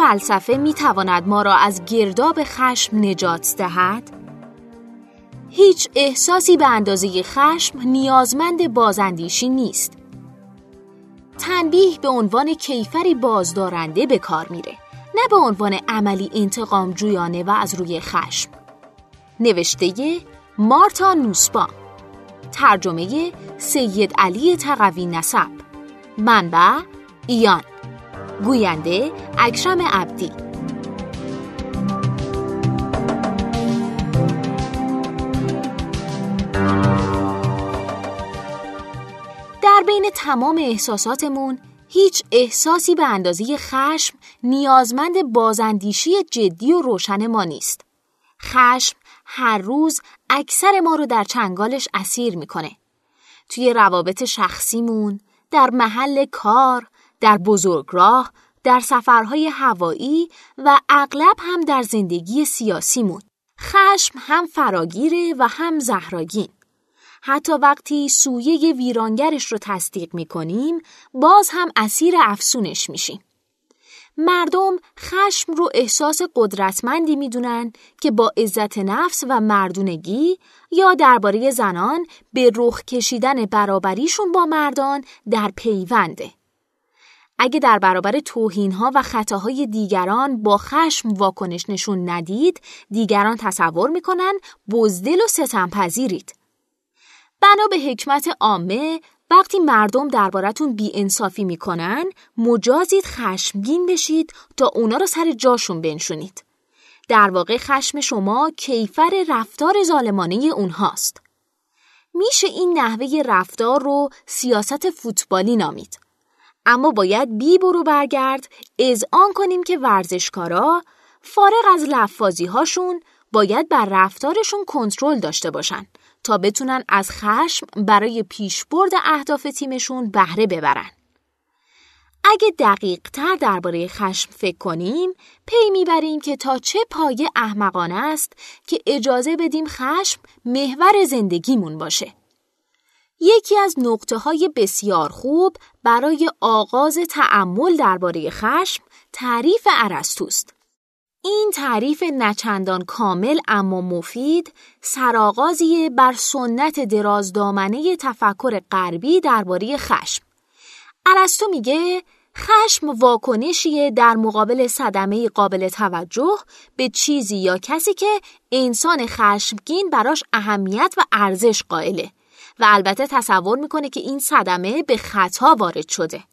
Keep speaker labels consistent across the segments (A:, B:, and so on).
A: فلسفه می تواند ما را از گرداب خشم نجات دهد؟ هیچ احساسی به اندازه خشم نیازمند بازندیشی نیست. تنبیه به عنوان کیفری بازدارنده به کار میره نه به عنوان عملی انتقام جویانه و از روی خشم نوشته مارتا نوسبا ترجمه سید علی تقوی نسب منبع ایان گوینده اکرم عبدی در بین تمام احساساتمون هیچ احساسی به اندازه خشم نیازمند بازندیشی جدی و روشن ما نیست. خشم هر روز اکثر ما رو در چنگالش اسیر می‌کنه. توی روابط شخصیمون، در محل کار، در بزرگراه، در سفرهای هوایی و اغلب هم در زندگی سیاسیمون. خشم هم فراگیره و هم زهراگین. حتی وقتی سویه ویرانگرش رو تصدیق می کنیم باز هم اسیر افسونش میشیم. مردم خشم رو احساس قدرتمندی می‌دونن که با عزت نفس و مردونگی یا درباره زنان به رخ کشیدن برابریشون با مردان در پیونده. اگه در برابر توهینها و خطاهای دیگران با خشم واکنش نشون ندید، دیگران تصور می‌کنن بزدل و ستمپذیرید. بنا به حکمت عامه وقتی مردم دربارتون بی انصافی می‌کنن مجازید خشمگین بشید تا اونا رو سر جاشون بنشونید. در واقع خشم شما کیفر رفتار ظالمانه اونهاست. میشه این نحوه رفتار رو سیاست فوتبالی نامید. اما باید بی برو برگرد آن کنیم که ورزشکارا فارغ از لفاظی هاشون باید بر رفتارشون کنترل داشته باشن تا بتونن از خشم برای پیشبرد اهداف تیمشون بهره ببرن. اگه دقیق تر درباره خشم فکر کنیم، پی می‌بریم که تا چه پایه احمقانه است که اجازه بدیم خشم محور زندگیمون باشه. یکی از نقطه های بسیار خوب برای آغاز تعمل درباره خشم تعریف ارسطوست. این تعریف نچندان کامل اما مفید سرآغازی بر سنت درازدامنه تفکر غربی درباره خشم. ارسطو میگه خشم واکنشیه در مقابل صدمه قابل توجه به چیزی یا کسی که انسان خشمگین براش اهمیت و ارزش قائله و البته تصور می‌کنه که این صدمه به خطا وارد شده.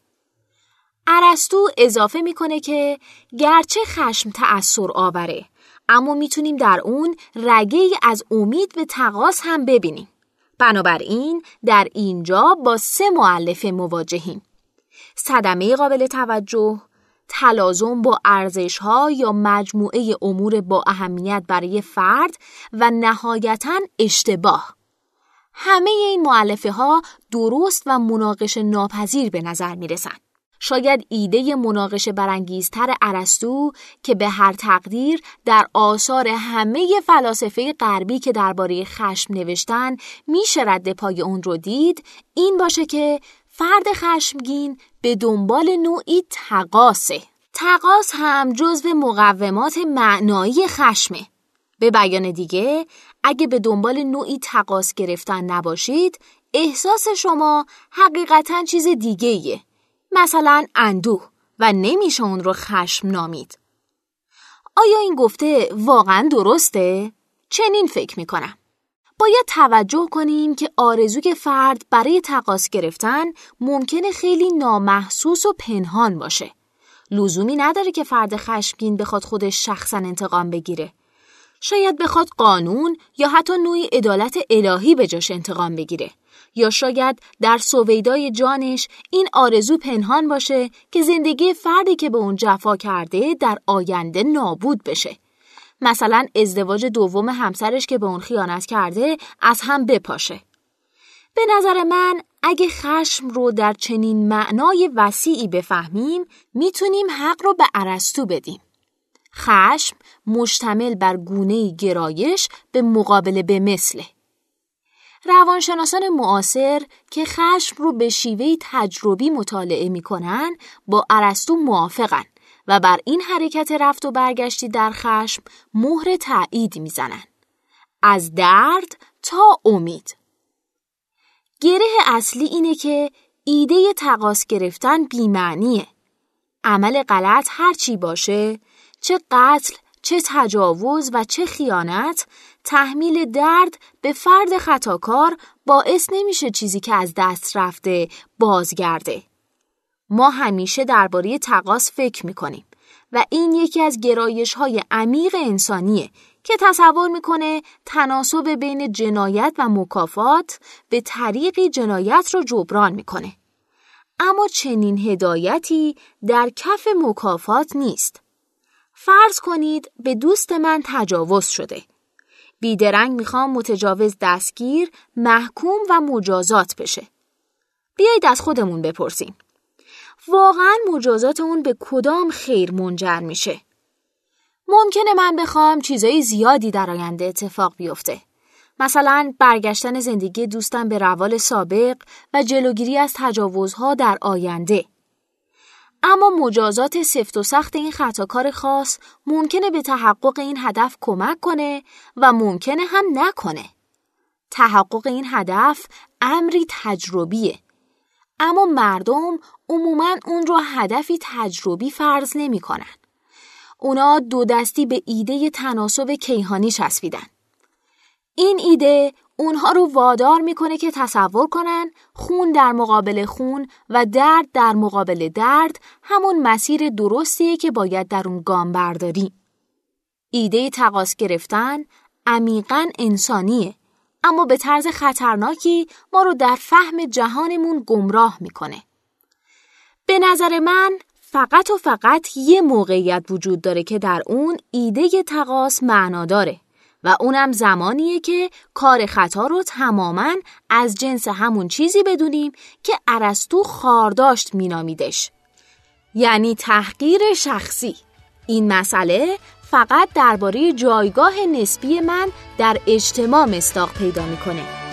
A: ارسطو اضافه می‌کنه که گرچه خشم تأثیر آوره اما می‌تونیم در اون رگه از امید به تقاس هم ببینیم. بنابراین در اینجا با سه معلف مواجهیم. صدمه قابل توجه، تلازم با ارزش ها یا مجموعه امور با اهمیت برای فرد و نهایتا اشتباه. همه این معلفه ها درست و مناقش ناپذیر به نظر می رسند. شاید ایده مناقشه برانگیزتر ارسطو که به هر تقدیر در آثار همه فلاسفه غربی که درباره خشم نوشتن میشه رد پای اون رو دید این باشه که فرد خشمگین به دنبال نوعی تقاسه تقاس هم جزو مقومات معنایی خشمه به بیان دیگه اگه به دنبال نوعی تقاس گرفتن نباشید احساس شما حقیقتا چیز دیگه مثلا اندوه و نمیشه اون رو خشم نامید. آیا این گفته واقعا درسته؟ چنین فکر می‌کنم. باید توجه کنیم که آرزوی فرد برای تقاس گرفتن ممکنه خیلی نامحسوس و پنهان باشه. لزومی نداره که فرد خشمگین بخواد خودش شخصا انتقام بگیره. شاید بخواد قانون یا حتی نوعی عدالت الهی به جاش انتقام بگیره. یا شاید در سویدای جانش این آرزو پنهان باشه که زندگی فردی که به اون جفا کرده در آینده نابود بشه. مثلا ازدواج دوم همسرش که به اون خیانت کرده از هم بپاشه. به نظر من اگه خشم رو در چنین معنای وسیعی بفهمیم می‌تونیم حق رو به عرستو بدیم. خشم مشتمل بر گونه گرایش به مقابله به مثله. روانشناسان معاصر که خشم رو به شیوه تجربی مطالعه می‌کنن با ارسطو موافقن و بر این حرکت رفت و برگشتی در خشم مهر تایید می‌زنن. از درد تا امید. گره اصلی اینه که ایده تقاس گرفتن بیمعنیه. عمل غلط هر چی باشه، چه قتل، چه تجاوز و چه خیانت، تحمیل درد به فرد خطاکار باعث نمیشه چیزی که از دست رفته بازگرده. ما همیشه درباره تقاس فکر می‌کنیم و این یکی از گرایش های عمیق انسانیه که تصور می‌کنه تناسب بین جنایت و مکافات به طریقی جنایت رو جبران می‌کنه. اما چنین هدایتی در کف مکافات نیست. فرض کنید به دوست من تجاوز شده. بیدرنگ می‌خوام متجاوز دستگیر، محکوم و مجازات بشه. بیایید از خودمون بپرسیم. واقعا مجازات اون به کدام خیر منجر میشه؟ ممکنه من بخوام چیزای زیادی در آینده اتفاق بیفته. مثلا برگشتن زندگی دوستم به روال سابق و جلوگیری از تجاوزها در آینده. اما مجازات سفت و سخت این خطاکار خاص ممکنه به تحقق این هدف کمک کنه و ممکنه هم نکنه. تحقق این هدف امری تجربیه. اما مردم عموما اون رو هدفی تجربی فرض نمی کنن. اونا دو دستی به ایده تناسب کیهانی چسبیدن. این ایده اونها رو وادار می‌کنه که تصور کنن خون در مقابل خون و درد در مقابل درد همون مسیر درستیه که باید در اون گام برداری. ایده تقاس گرفتن عمیقا انسانیه اما به طرز خطرناکی ما رو در فهم جهانمون گمراه می‌کنه. به نظر من فقط و فقط یه موقعیت وجود داره که در اون ایده تقاس معنا داره. و اونم زمانیه که کار خطا رو تماما از جنس همون چیزی بدونیم که ارسطو خارداشت مینامیدش. یعنی تحقیر شخصی. این مسئله فقط درباره جایگاه نسبی من در اجتماع مستاق پیدا می‌کنه.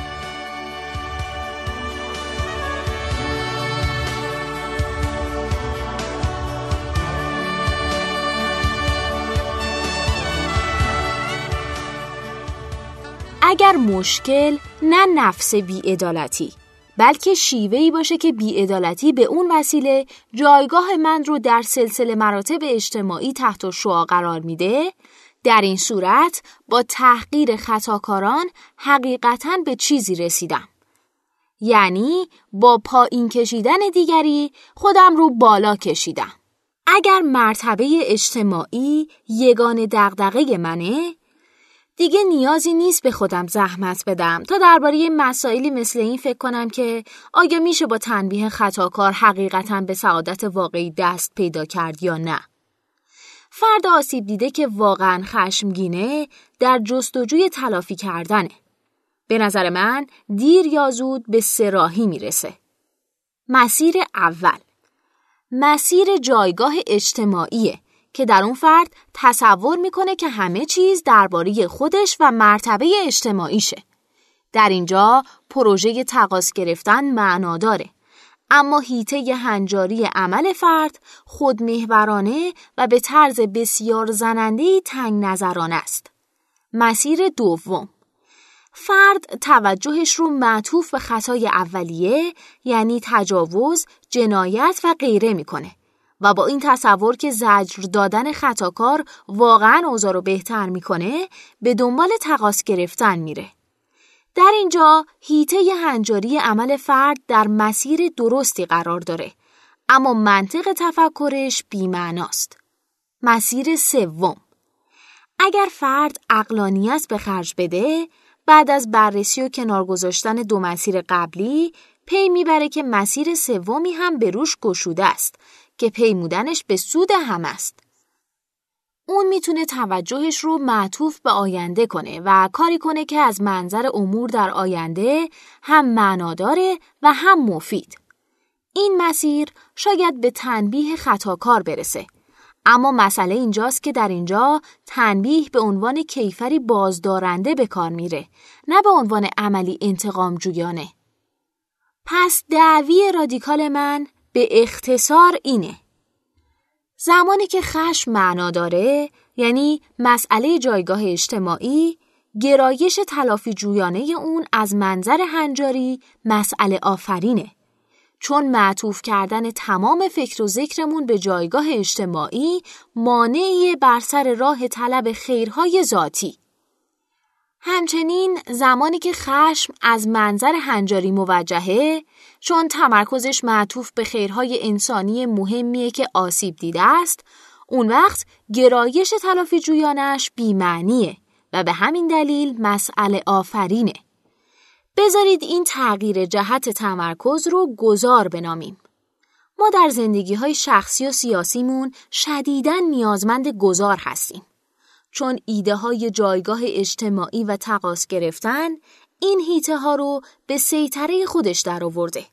A: اگر مشکل نه نفس بیعدالتی بلکه شیوهی باشه که بیعدالتی به اون وسیله جایگاه من رو در سلسله مراتب اجتماعی تحت شعا قرار میده در این صورت با تحقیر خطاکاران حقیقتا به چیزی رسیدم. یعنی با پایین کشیدن دیگری خودم رو بالا کشیدم. اگر مرتبه اجتماعی یگان دغدغه منه دیگه نیازی نیست به خودم زحمت بدم تا درباره مسائلی مثل این فکر کنم که آیا میشه با تنبیه خطاکار حقیقتا به سعادت واقعی دست پیدا کرد یا نه. فرد آسیب دیده که واقعا خشمگینه در جستجوی تلافی کردنه. به نظر من دیر یا زود به سراحی می‌رسه. مسیر اول مسیر جایگاه اجتماعیه که در اون فرد تصور می‌کنه که همه چیز درباره خودش و مرتبه اجتماعیشه. در اینجا پروژه تقاس گرفتن معنا داره. اما هیته هنجاری عمل فرد خودمهورانه و به طرز بسیار زننده تنگ نظران است. مسیر دوم فرد توجهش رو معطوف به خطای اولیه یعنی تجاوز، جنایت و غیره می‌کنه و با این تصور که زجر دادن خطاکار واقعا اوضاع رو بهتر می‌کنه به دنبال تقاس گرفتن میره. در اینجا هیته هنجاری عمل فرد در مسیر درستی قرار داره اما منطق تفکرش بیمعناست. مسیر سوم اگر فرد اقلانیت به خرج بده بعد از بررسی و کنار گذاشتن دو مسیر قبلی پی می‌بره که مسیر سومی هم به روش گشوده است که پیمودنش به سود هم است. اون می‌تونه توجهش رو معطوف به آینده کنه و کاری کنه که از منظر امور در آینده هم معنا داره و هم مفید. این مسیر شاید به تنبیه خطاکار برسه. اما مسئله اینجاست که در اینجا تنبیه به عنوان کیفری بازدارنده به کار میره نه به عنوان عملی انتقام جویانه. پس دعوی رادیکال من به اختصار اینه. زمانی که خشم معنا داره یعنی مسئله جایگاه اجتماعی گرایش تلافی جویانه اون از منظر هنجاری مسئله آفرینه. چون معطوف کردن تمام فکر و ذکرمون به جایگاه اجتماعی مانعی بر سر راه طلب خیرهای ذاتی. همچنین زمانی که خشم از منظر هنجاری موجهه چون تمرکزش معطوف به خیرهای انسانی مهمیه که آسیب دیده است اون وقت گرایش تلافی جویانش بیمعنیه و به همین دلیل مسئله آفرینه. بذارید این تغییر جهت تمرکز رو گذار بنامیم. ما در زندگی های شخصی و سیاسیمون شدیداً نیازمند گذار هستیم. چون ایده های جایگاه اجتماعی و تقاس گرفتن این هیته ها رو به سیطره خودش در آورده.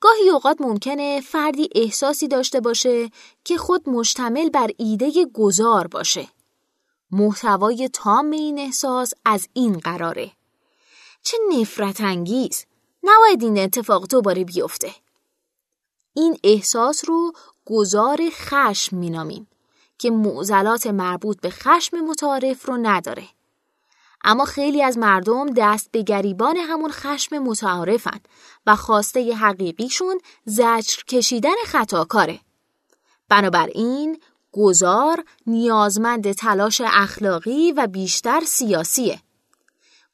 A: گاهی اوقات ممکنه فردی احساسی داشته باشه که خود مشتمل بر ایده گذار باشه. محتوای تام این احساس از این قراره. چه نفرت انگیز! نباید این اتفاق دوباره بیفته. این احساس رو گذار خشم مینامیم که معضلات مربوط به خشم متعارف رو نداره. اما خیلی از مردم دست به گریبان همون خشم متعارفن و خواسته حقیقیشون زجر کشیدن خطاکاره. بنابراین گذار نیازمند تلاش اخلاقی و بیشتر سیاسیه.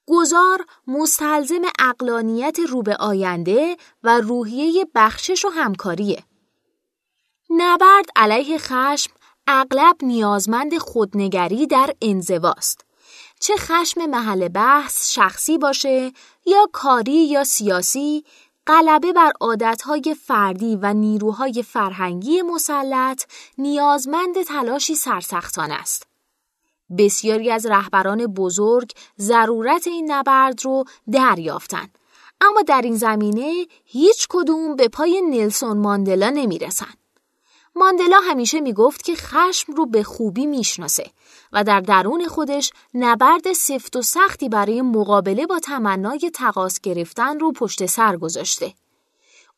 A: گذار مستلزم اقلانیت رو به آینده و روحیه بخشش و همکاریه. نبرد علیه خشم اغلب نیازمند خودنگری در انزواست. چه خشم محل بحث شخصی باشه یا کاری یا سیاسی غلبه بر عادتهای فردی و نیروهای فرهنگی مسلط نیازمند تلاشی سرسختان است. بسیاری از رهبران بزرگ ضرورت این نبرد رو دریافتند اما در این زمینه هیچ کدوم به پای نلسون ماندلا نمی‌رسند. ماندلا همیشه می‌گفت که خشم رو به خوبی می‌شناسه و در درون خودش نبرد سفت و سختی برای مقابله با تمنای تقاس گرفتن رو پشت سر گذاشته.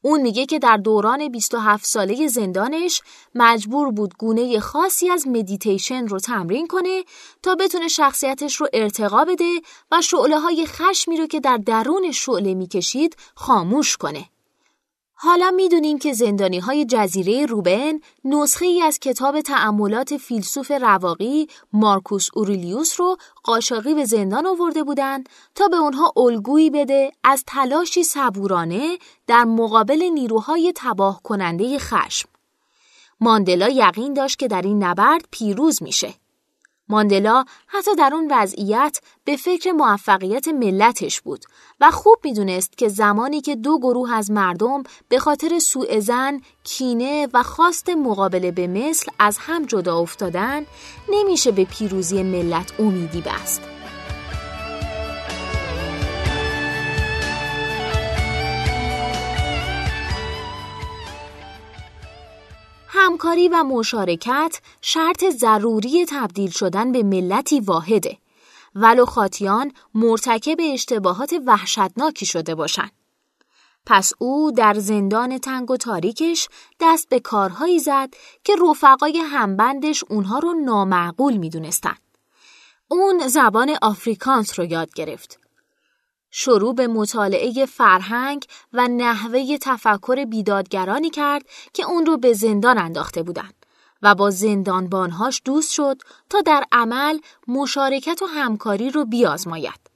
A: اون میگه که در دوران 27 ساله زندانش مجبور بود گونه خاصی از مدیتیشن رو تمرین کنه تا بتونه شخصیتش رو ارتقا بده و شعله های خشمی رو که در درون شعله می‌کشید خاموش کنه. حالا می‌دونیم که زندانی های جزیره روبن نسخه ای از کتاب تأملات فیلسوف رواقی مارکوس اوریلیوس رو قاشاقی به زندان آورده بودند تا به اونها الگویی بده از تلاشی صبورانه در مقابل نیروهای تباه کننده خشم. ماندلا یقین داشت که در این نبرد پیروز میشه. ماندلا حتی در اون وضعیت به فکر موفقیت ملتش بود و خوب می‌دونست که زمانی که دو گروه از مردم به خاطر سوء زن، کینه و خواست مقابله به مثل از هم جدا افتادن نمیشه به پیروزی ملت امیدی بست. همکاری و مشارکت شرط ضروری تبدیل شدن به ملتی واحده ولو خاطیان مرتکب اشتباهات وحشتناکی شده باشند. پس او در زندان تنگ و تاریکش دست به کارهایی زد که رفقای همبندش اونها رو نامعقول می‌دونستن. اون زبان آفریکانس رو یاد گرفت. شروع به مطالعه فرهنگ و نحوه تفکر بیدادگرانی کرد که اون رو به زندان انداخته بودند و با زندانبانهاش دوست شد تا در عمل مشارکت و همکاری رو بیازماید.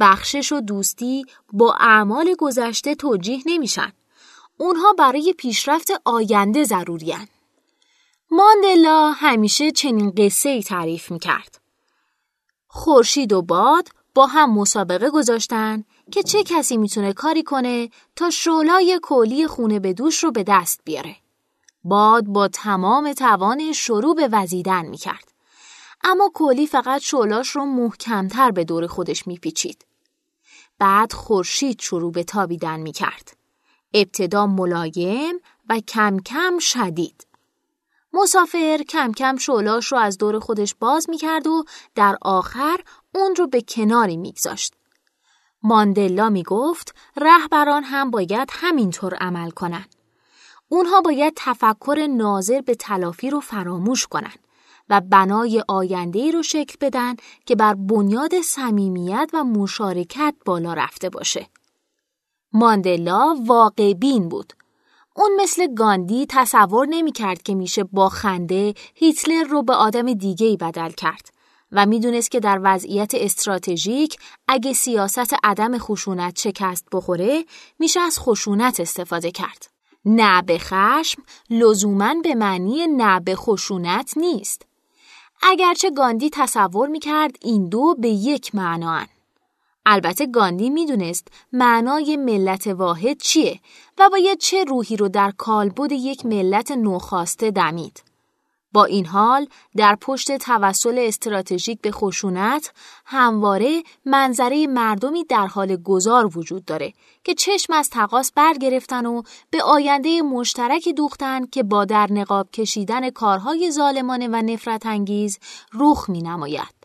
A: بخشش و دوستی با اعمال گذشته توجیه نمیشن. اونها برای پیشرفت آینده ضروریان. ماندلا همیشه چنین قصه ای تعریف می‌کرد. خورشید و باد با هم مسابقه گذاشتن که چه کسی می‌تونه کاری کنه تا شولای کولی خونه به دوش رو به دست بیاره. باد با تمام توان شروع به وزیدن می‌کرد. اما کولی فقط شولاش رو محکمتر به دور خودش میپیچید. بعد خورشید شروع به تابیدن می‌کرد. ابتدا ملایم و کم کم شدید. مسافر کم کم شولاش رو از دور خودش باز می‌کرد و در آخر اون رو به کناری میگذاشت. ماندلا می‌گفت رهبران هم باید همینطور عمل کنند. اونها باید تفکر ناظر به تلافی رو فراموش کنن و بنای آینده رو شکل بدن که بر بنیاد صمیمیت و مشارکت بالا رفته باشه. ماندلا واقع بین بود. اون مثل گاندی تصور نمی کرد که میشه با خنده هیتلر رو به آدم دیگه بدل کرد و می‌دونست که در وضعیت استراتژیک اگه سیاست عدم خشونت شکست بخوره میشه از خشونت استفاده کرد. نه به خشم لزوما به معنی نه به خشونت نیست. اگرچه گاندی تصور می‌کرد این دو به یک معنان. البته گاندی می‌دونست معنای ملت واحد چیه و باید چه روحی رو در کالبد یک ملت نوخواسته دمید. با این حال در پشت توسل استراتژیک به خشونت همواره منظره مردمی در حال گذار وجود داره که چشم از تقاس برگرفتن و به آینده مشترکی دوختن که با در نقاب کشیدن کارهای ظالمانه و نفرت انگیز رخ می نماید.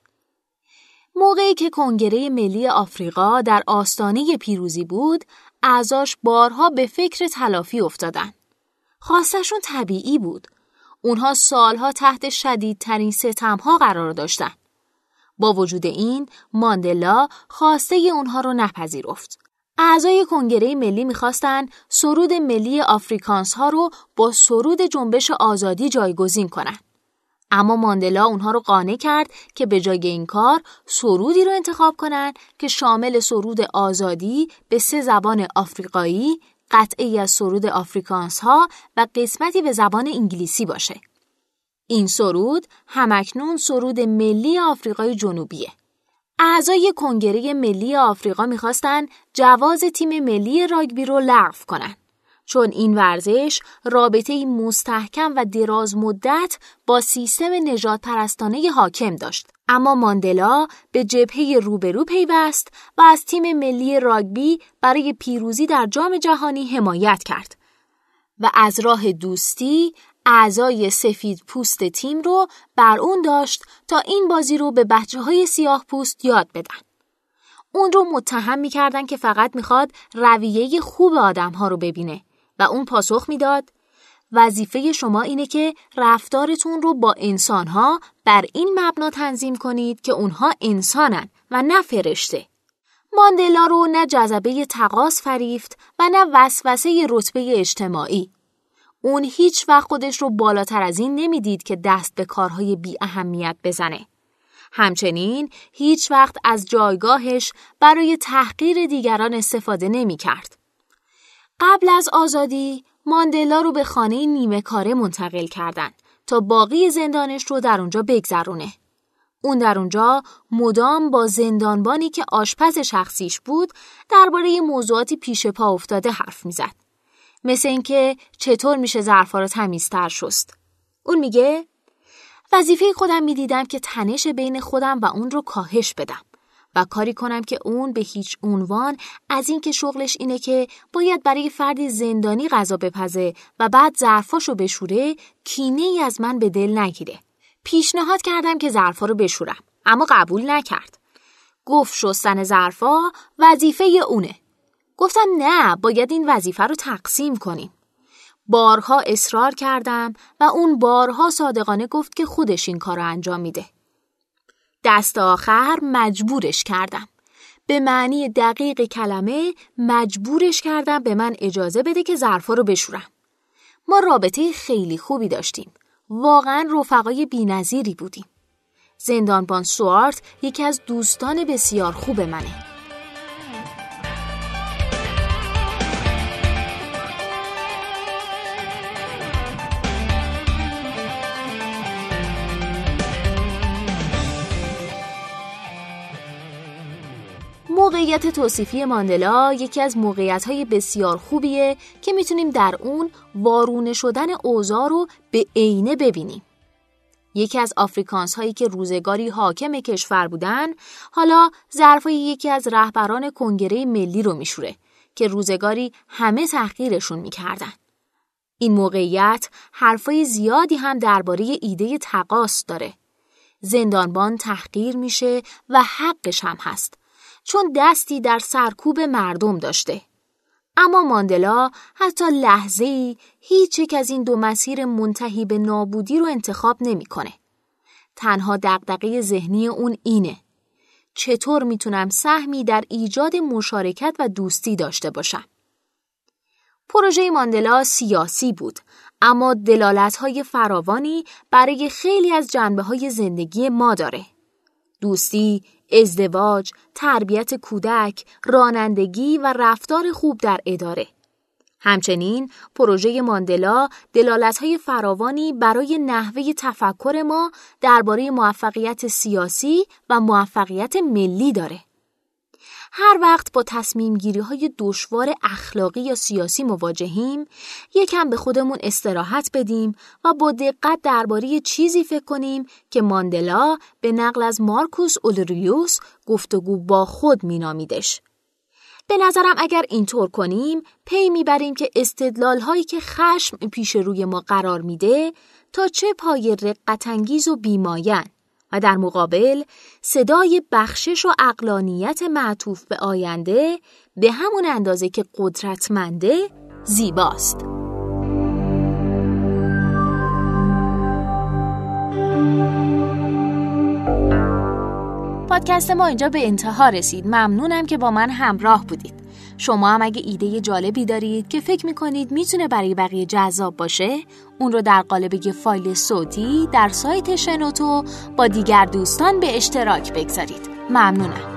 A: موقعی که کنگره ملی آفریقا در آستانه پیروزی بود، اعضاش بارها به فکر تلافی افتادن. خواستشون طبیعی بود. اونها سالها تحت شدیدترین ستمها قرار داشتن. با وجود این ماندلا خواسته اونها رو نپذیرفت. اعضای کنگره ملی می‌خواستن سرود ملی آفریکانس ها رو با سرود جنبش آزادی جایگزین کنند. اما ماندلا اونها رو قانع کرد که به جای این کار سرودی رو انتخاب کنند که شامل سرود آزادی به سه زبان آفریقایی، قطعی از سرود آفریکانس ها و قسمتی به زبان انگلیسی باشه. این سرود همکنون سرود ملی آفریقای جنوبیه. اعضای کنگره ملی آفریقا می‌خواستن جواز تیم ملی راگبی رو لغو کنن. چون این ورزش رابطه مستحکم و دراز مدت با سیستم نجات پرستانه حاکم داشت. اما ماندلا به جبهه روبرو پیوست و از تیم ملی راگبی برای پیروزی در جام جهانی حمایت کرد و از راه دوستی اعضای سفید پوست تیم رو بر اون داشت تا این بازی رو به بچه های سیاه پوست یاد بدن. اون رو متهم می‌کردن که فقط می‌خواد رویه خوب آدم ها رو ببینه و اون پاسخ می‌داد وظیفه شما اینه که رفتارتون رو با انسانها بر این مبنا تنظیم کنید که اونها انسانن و نه فرشته. ماندلا رو نه جذبه تقاس فریفت و نه وسوسه رتبه اجتماعی. اون هیچ وقت خودش رو بالاتر از این نمی‌دید که دست به کارهای بی اهمیت بزنه. همچنین هیچ وقت از جایگاهش برای تحقیر دیگران استفاده نمی کرد. قبل از آزادی ماندلا رو به خانه نیمه کاره منتقل کردن تا باقی زندانش رو در اونجا بگذرونه. اون در اونجا مدام با زندانبانی که آشپز شخصیش بود درباره موضوعاتی پیش پا افتاده حرف می‌زد. مثل اینکه چطور میشه ظرفا رو تمیزتر شست. اون میگه وظیفه خودم می‌دیدم که تنش بین خودم و اون رو کاهش بدم. و کاری کنم که اون به هیچ عنوان از اینکه شغلش اینه که باید برای فردی زندانی غذا بپزه و بعد ظرفاشو بشوره کینه ای از من به دل نگیره. پیشنهاد کردم که ظرفا رو بشورم اما قبول نکرد. گفت شستن ظرفا وظیفه اونه. گفتم نه باید این وظیفه رو تقسیم کنیم. بارها اصرار کردم و اون بارها صادقانه گفت که خودش این کار رو انجام میده. دست آخر مجبورش کردم. به معنی دقیق کلمه مجبورش کردم به من اجازه بده که ظرفا رو بشورم. ما رابطه خیلی خوبی داشتیم. واقعا رفقای بینظیری بودیم. زندانبان سوارت یکی از دوستان بسیار خوب منه. موقعیت توصیفی ماندلا یکی از موقعیت بسیار خوبیه که می‌تونیم در اون وارونه شدن اوضاع رو به عینه ببینیم. یکی از آفریکانس هایی که روزگاری حاکم کشور بودن حالا ظرفای یکی از رهبران کنگره ملی رو میشوره که روزگاری همه تحقیرشون می‌کردن. این موقعیت حرفای زیادی هم درباره ایده تقاس داره. زندانبان تحقیر میشه و حقش هم هست چون دستی در سرکوب مردم داشته. اما ماندلا حتی لحظه هیچ یک از این دو مسیر منتهی به نابودی رو انتخاب نمی‌کنه. تنها دقدقه ذهنی اون اینه. چطور می‌تونم سهمی در ایجاد مشارکت و دوستی داشته باشم؟ پروژه ماندلا سیاسی بود اما های فراوانی برای خیلی از جنبه های زندگی ما داره. دوستی، ازدواج، تربیت کودک، رانندگی و رفتار خوب در اداره. همچنین پروژه ماندلا های فراوانی برای نحوه تفکر ما درباره موفقیت سیاسی و موفقیت ملی داره. هر وقت با تصمیم گیری های دشوار اخلاقی یا سیاسی مواجهیم یکم به خودمون استراحت بدیم و با دقت درباره چیزی فکر کنیم که ماندلا به نقل از مارکوس اولریوس گفتگو با خود مینامیدش. به نظرم اگر اینطور کنیم پی می‌بریم که استدلال هایی که خشم پیش روی ما قرار میده تا چه پای رقتانگیز و بیماین و در مقابل صدای بخشش و اقلانیت معطوف به آینده به همون اندازه که قدرتمنده زیباست. پادکست ما اینجا به انتها رسید ممنونم که با من همراه بودید شما هم اگه ایده جالبی دارید که فکر می‌کنید می‌تونه برای بقیه جذاب باشه اون رو در قالب یه فایل صوتی در سایت شنوتو با دیگر دوستان به اشتراک بگذارید. ممنونم.